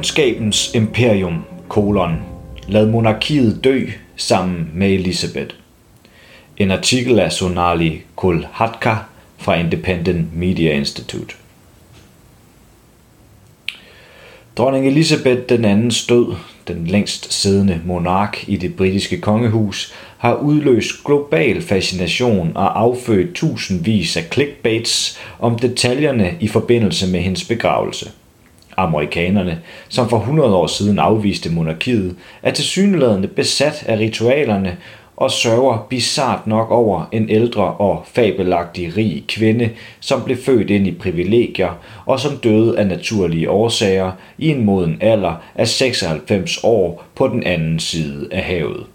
Ondskabens imperium, kolon. Lad monarkiet dø sammen med Elisabeth. En artikel af Sonali Kulhatka fra Independent Media Institute. Dronning Elisabeth den anden død, den længst siddende monark i det britiske kongehus, har udløst global fascination og affødt tusindvis af clickbaits om detaljerne i forbindelse med hendes begravelse. Amerikanerne, som for 100 år siden afviste monarkiet, er tilsyneladende besat af ritualerne og sørger bizart nok over en ældre og fabelagtig rig kvinde, som blev født ind i privilegier og som døde af naturlige årsager i en moden alder af 96 år på den anden side af havet.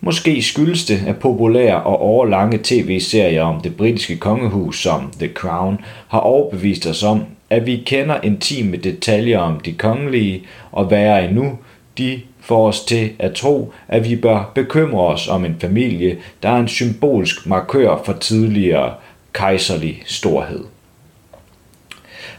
Måske skyldes det, at populære og overlange tv-serier om det britiske kongehus som The Crown har overbevist os om, at vi kender intime detaljer om de kongelige, og værre endnu, de får os til at tro, at vi bør bekymre os om en familie, der er en symbolsk markør for tidligere kejserlig storhed.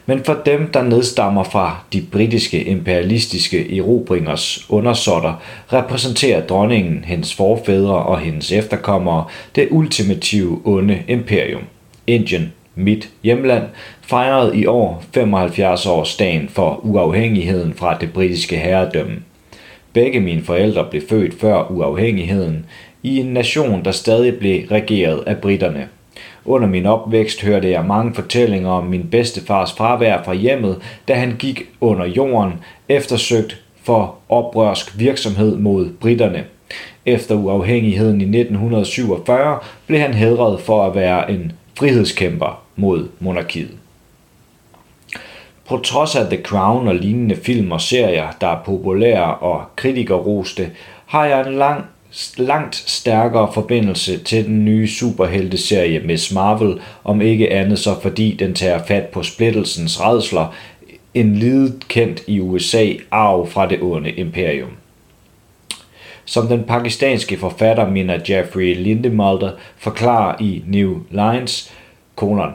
Men for dem, der nedstammer fra de britiske imperialistiske erobringers undersåtter, repræsenterer dronningen, hendes forfædre og hendes efterkommere det ultimative onde imperium. Indien, mit hjemland, fejrede i år 75 års dagen for uafhængigheden fra det britiske herredømme. Begge mine forældre blev født før uafhængigheden i en nation, der stadig blev regeret af britterne. Under min opvækst hørte jeg mange fortællinger om min bedstefars fravær fra hjemmet, da han gik under jorden, eftersøgt for oprørsk virksomhed mod britterne. Efter uafhængigheden i 1947 blev han hedret for at være en frihedskæmper mod monarkiet. På trods af The Crown og lignende film og serier, der er populære og kritikerroste, har jeg en lang, langt stærkere forbindelse til den nye superhelteserie Miss Marvel, om ikke andet så fordi den tager fat på splittelsens redsler, en lidet kendt i USA arv fra det onde imperium. Som den pakistanske forfatter Mina Jeffrey Lindemalter forklarer i New Lines, kolon,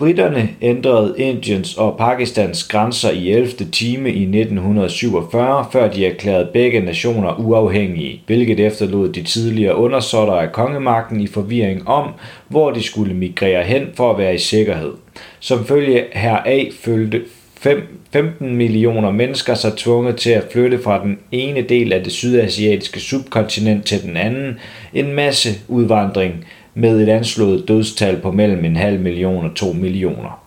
Britterne ændrede Indiens og Pakistans grænser i 11. time i 1947, før de erklærede begge nationer uafhængige, hvilket efterlod de tidligere undersåtter af kongemagten i forvirring om, hvor de skulle migrere hen for at være i sikkerhed. Som følge heraf følte 15 millioner mennesker sig tvunget til at flytte fra den ene del af det sydasiatiske subkontinent til den anden, en masse udvandring, med et anslået dødstal på mellem en halv million og to millioner.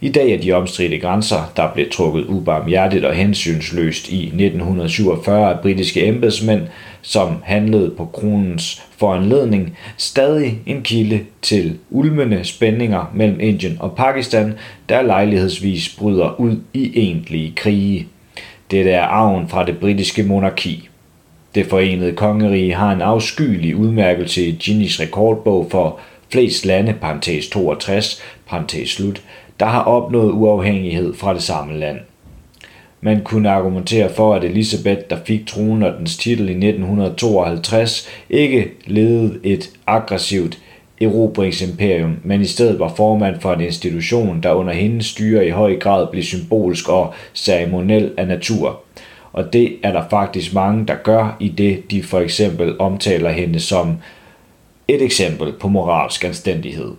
I dag er de omstridte grænser, der blev trukket ubarmhjertigt og hensynsløst i 1947 af britiske embedsmænd, som handlede på kronens foranledning, stadig en kilde til ulmende spændinger mellem Indien og Pakistan, der lejlighedsvis bryder ud i egentlige krige. Dette er arven fra det britiske monarki. Det forenede kongerige har en afskyelig udmærkelse i Guinness rekordbog for flest lande, parentes 62, parentes slut, der har opnået uafhængighed fra det samme land. Man kunne argumentere for, at Elisabeth, der fik tronen og dens titel i 1952, ikke ledede et aggressivt erobringsimperium, men i stedet var formand for en institution, der under hendes styre i høj grad blev symbolsk og ceremoniel af natur og det er der faktisk mange, der gør i det, de for eksempel omtaler hende som et eksempel på moralsk anstændighed.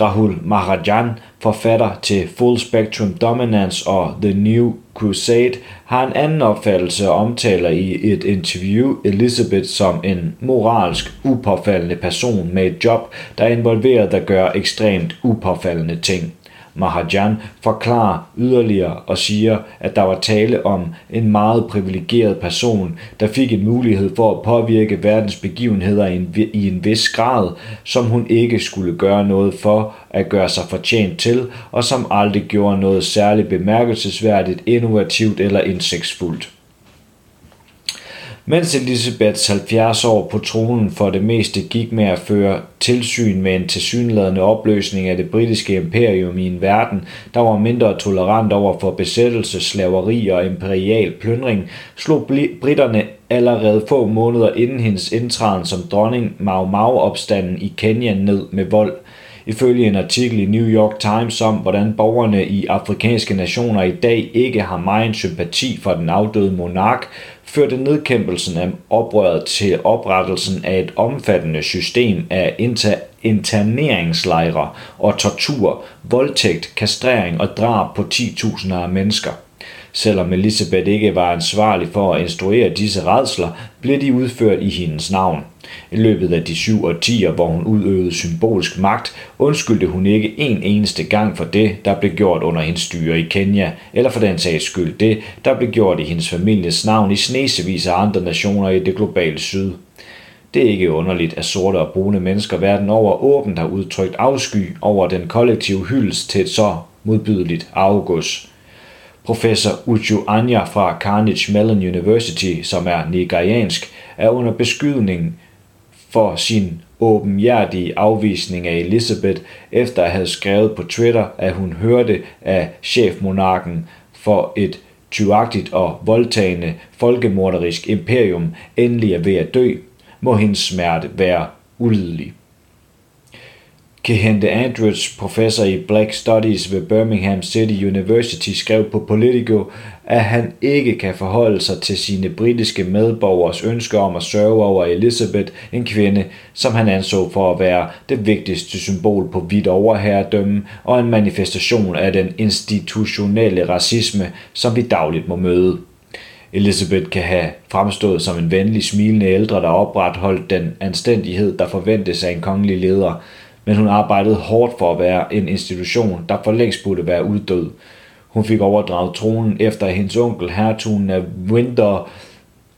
Rahul Maharajan, forfatter til Full Spectrum Dominance og The New Crusade, har en anden opfattelse og omtaler i et interview Elizabeth som en moralsk upåfaldende person med et job, der involverer at gøre ekstremt upåfaldende ting. Mahajan forklarer yderligere og siger, at der var tale om en meget privilegeret person, der fik en mulighed for at påvirke verdens begivenheder i en, i en vis grad, som hun ikke skulle gøre noget for at gøre sig fortjent til, og som aldrig gjorde noget særligt bemærkelsesværdigt, innovativt eller indsigtsfuldt. Mens Elisabeths 70 år på tronen for det meste gik med at føre tilsyn med en tilsyneladende opløsning af det britiske imperium i en verden, der var mindre tolerant over for besættelse, slaveri og imperial plyndring, slog britterne allerede få måneder inden hendes indtræden som dronning Mau Mau-opstanden i Kenya ned med vold. Ifølge en artikel i New York Times om, hvordan borgerne i afrikanske nationer i dag ikke har meget sympati for den afdøde monark, førte nedkæmpelsen af oprøret til oprettelsen af et omfattende system af inter- interneringslejre og tortur, voldtægt, kastrering og drab på 10.000 af mennesker. Selvom Elisabeth ikke var ansvarlig for at instruere disse redsler, blev de udført i hendes navn. I løbet af de syv årtier, hvor hun udøvede symbolsk magt, undskyldte hun ikke en eneste gang for det, der blev gjort under hendes styre i Kenya, eller for den sags skyld det, der blev gjort i hendes families navn i snesevis af andre nationer i det globale syd. Det er ikke underligt, at sorte og brune mennesker verden over åbent har udtrykt afsky over den kollektive hyldest til et så modbydeligt august. Professor Uju Anya fra Carnegie Mellon University, som er nigeriansk, er under beskydning for sin åbenhjertige afvisning af Elizabeth, efter at have skrevet på Twitter, at hun hørte af chefmonarken for et tyvagtigt og voldtagende folkemorderisk imperium endelig er ved at dø, må hendes smerte være ulidelig. Kehinde Andrews, professor i Black Studies ved Birmingham City University, skrev på Politico, at han ikke kan forholde sig til sine britiske medborgers ønske om at sørge over Elizabeth, en kvinde, som han anså for at være det vigtigste symbol på hvidt overherredømme og en manifestation af den institutionelle racisme, som vi dagligt må møde. Elizabeth kan have fremstået som en venlig, smilende ældre, der opretholdt den anstændighed, der forventes af en kongelig leder, men hun arbejdede hårdt for at være en institution, der for længst burde være uddød. Hun fik overdraget tronen efter at hendes onkel, hertugen af Winter,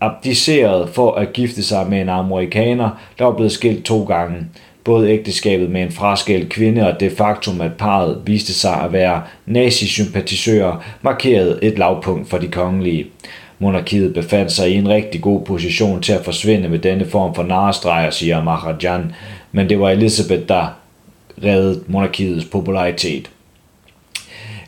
abdicerede for at gifte sig med en amerikaner, der var blevet skilt to gange. Både ægteskabet med en fraskilt kvinde og det faktum, at parret viste sig at være nazisympatisører, markerede et lavpunkt for de kongelige. Monarkiet befandt sig i en rigtig god position til at forsvinde med denne form for narestreger, siger Maharajan, men det var Elizabeth, der reddet monarkiets popularitet.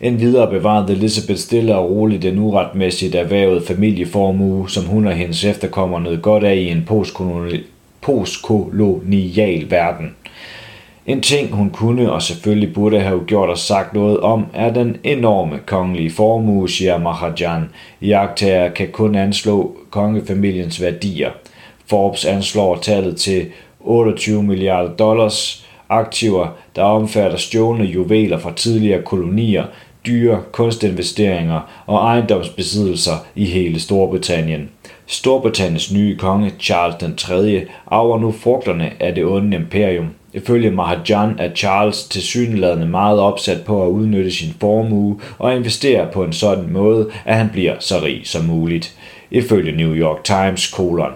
En videre bevarede Elizabeth stille og roligt den uretmæssigt erhvervet familieformue, som hun og hendes efterkommere nød godt af i en postkolonial, postkolonial verden. En ting, hun kunne og selvfølgelig burde have gjort og sagt noget om, er den enorme kongelige formue, siger Mahajan. Jagtager kan kun anslå kongefamiliens værdier. Forbes anslår tallet til 28 milliarder dollars aktiver, der omfatter stjålne juveler fra tidligere kolonier, dyre kunstinvesteringer og ejendomsbesiddelser i hele Storbritannien. Storbritanniens nye konge Charles den 3. arver nu frugterne af det onde imperium. Ifølge Mahajan er Charles tilsyneladende meget opsat på at udnytte sin formue og investere på en sådan måde, at han bliver så rig som muligt. Ifølge New York Times kolon.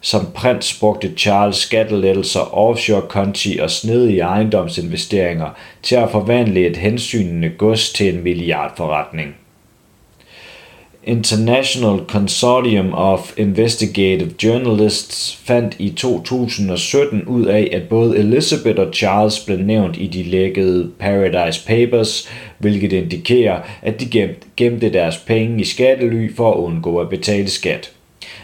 Som prins brugte Charles skattelettelser, offshore-konti og snedige ejendomsinvesteringer til at forvandle et hensynende gods til en milliardforretning. International Consortium of Investigative Journalists fandt i 2017 ud af, at både Elizabeth og Charles blev nævnt i de lækkede Paradise Papers, hvilket indikerer, at de gemte deres penge i skattely for at undgå at betale skat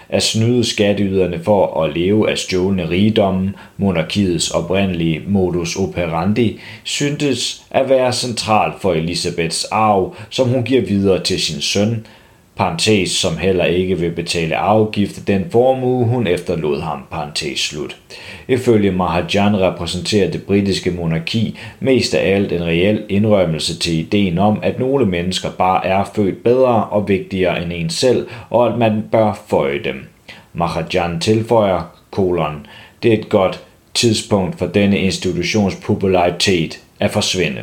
at snyde skatteyderne for at leve af stjålne rigdomme, monarkiets oprindelige modus operandi, syntes at være central for Elisabeths arv, som hun giver videre til sin søn, parentes, som heller ikke vil betale afgift den formue, hun efterlod ham, parentes slut. Ifølge Mahajan repræsenterer det britiske monarki mest af alt en reel indrømmelse til ideen om, at nogle mennesker bare er født bedre og vigtigere end en selv, og at man bør føje dem. Mahajan tilføjer, kolon, det er et godt tidspunkt for denne institutions popularitet at forsvinde.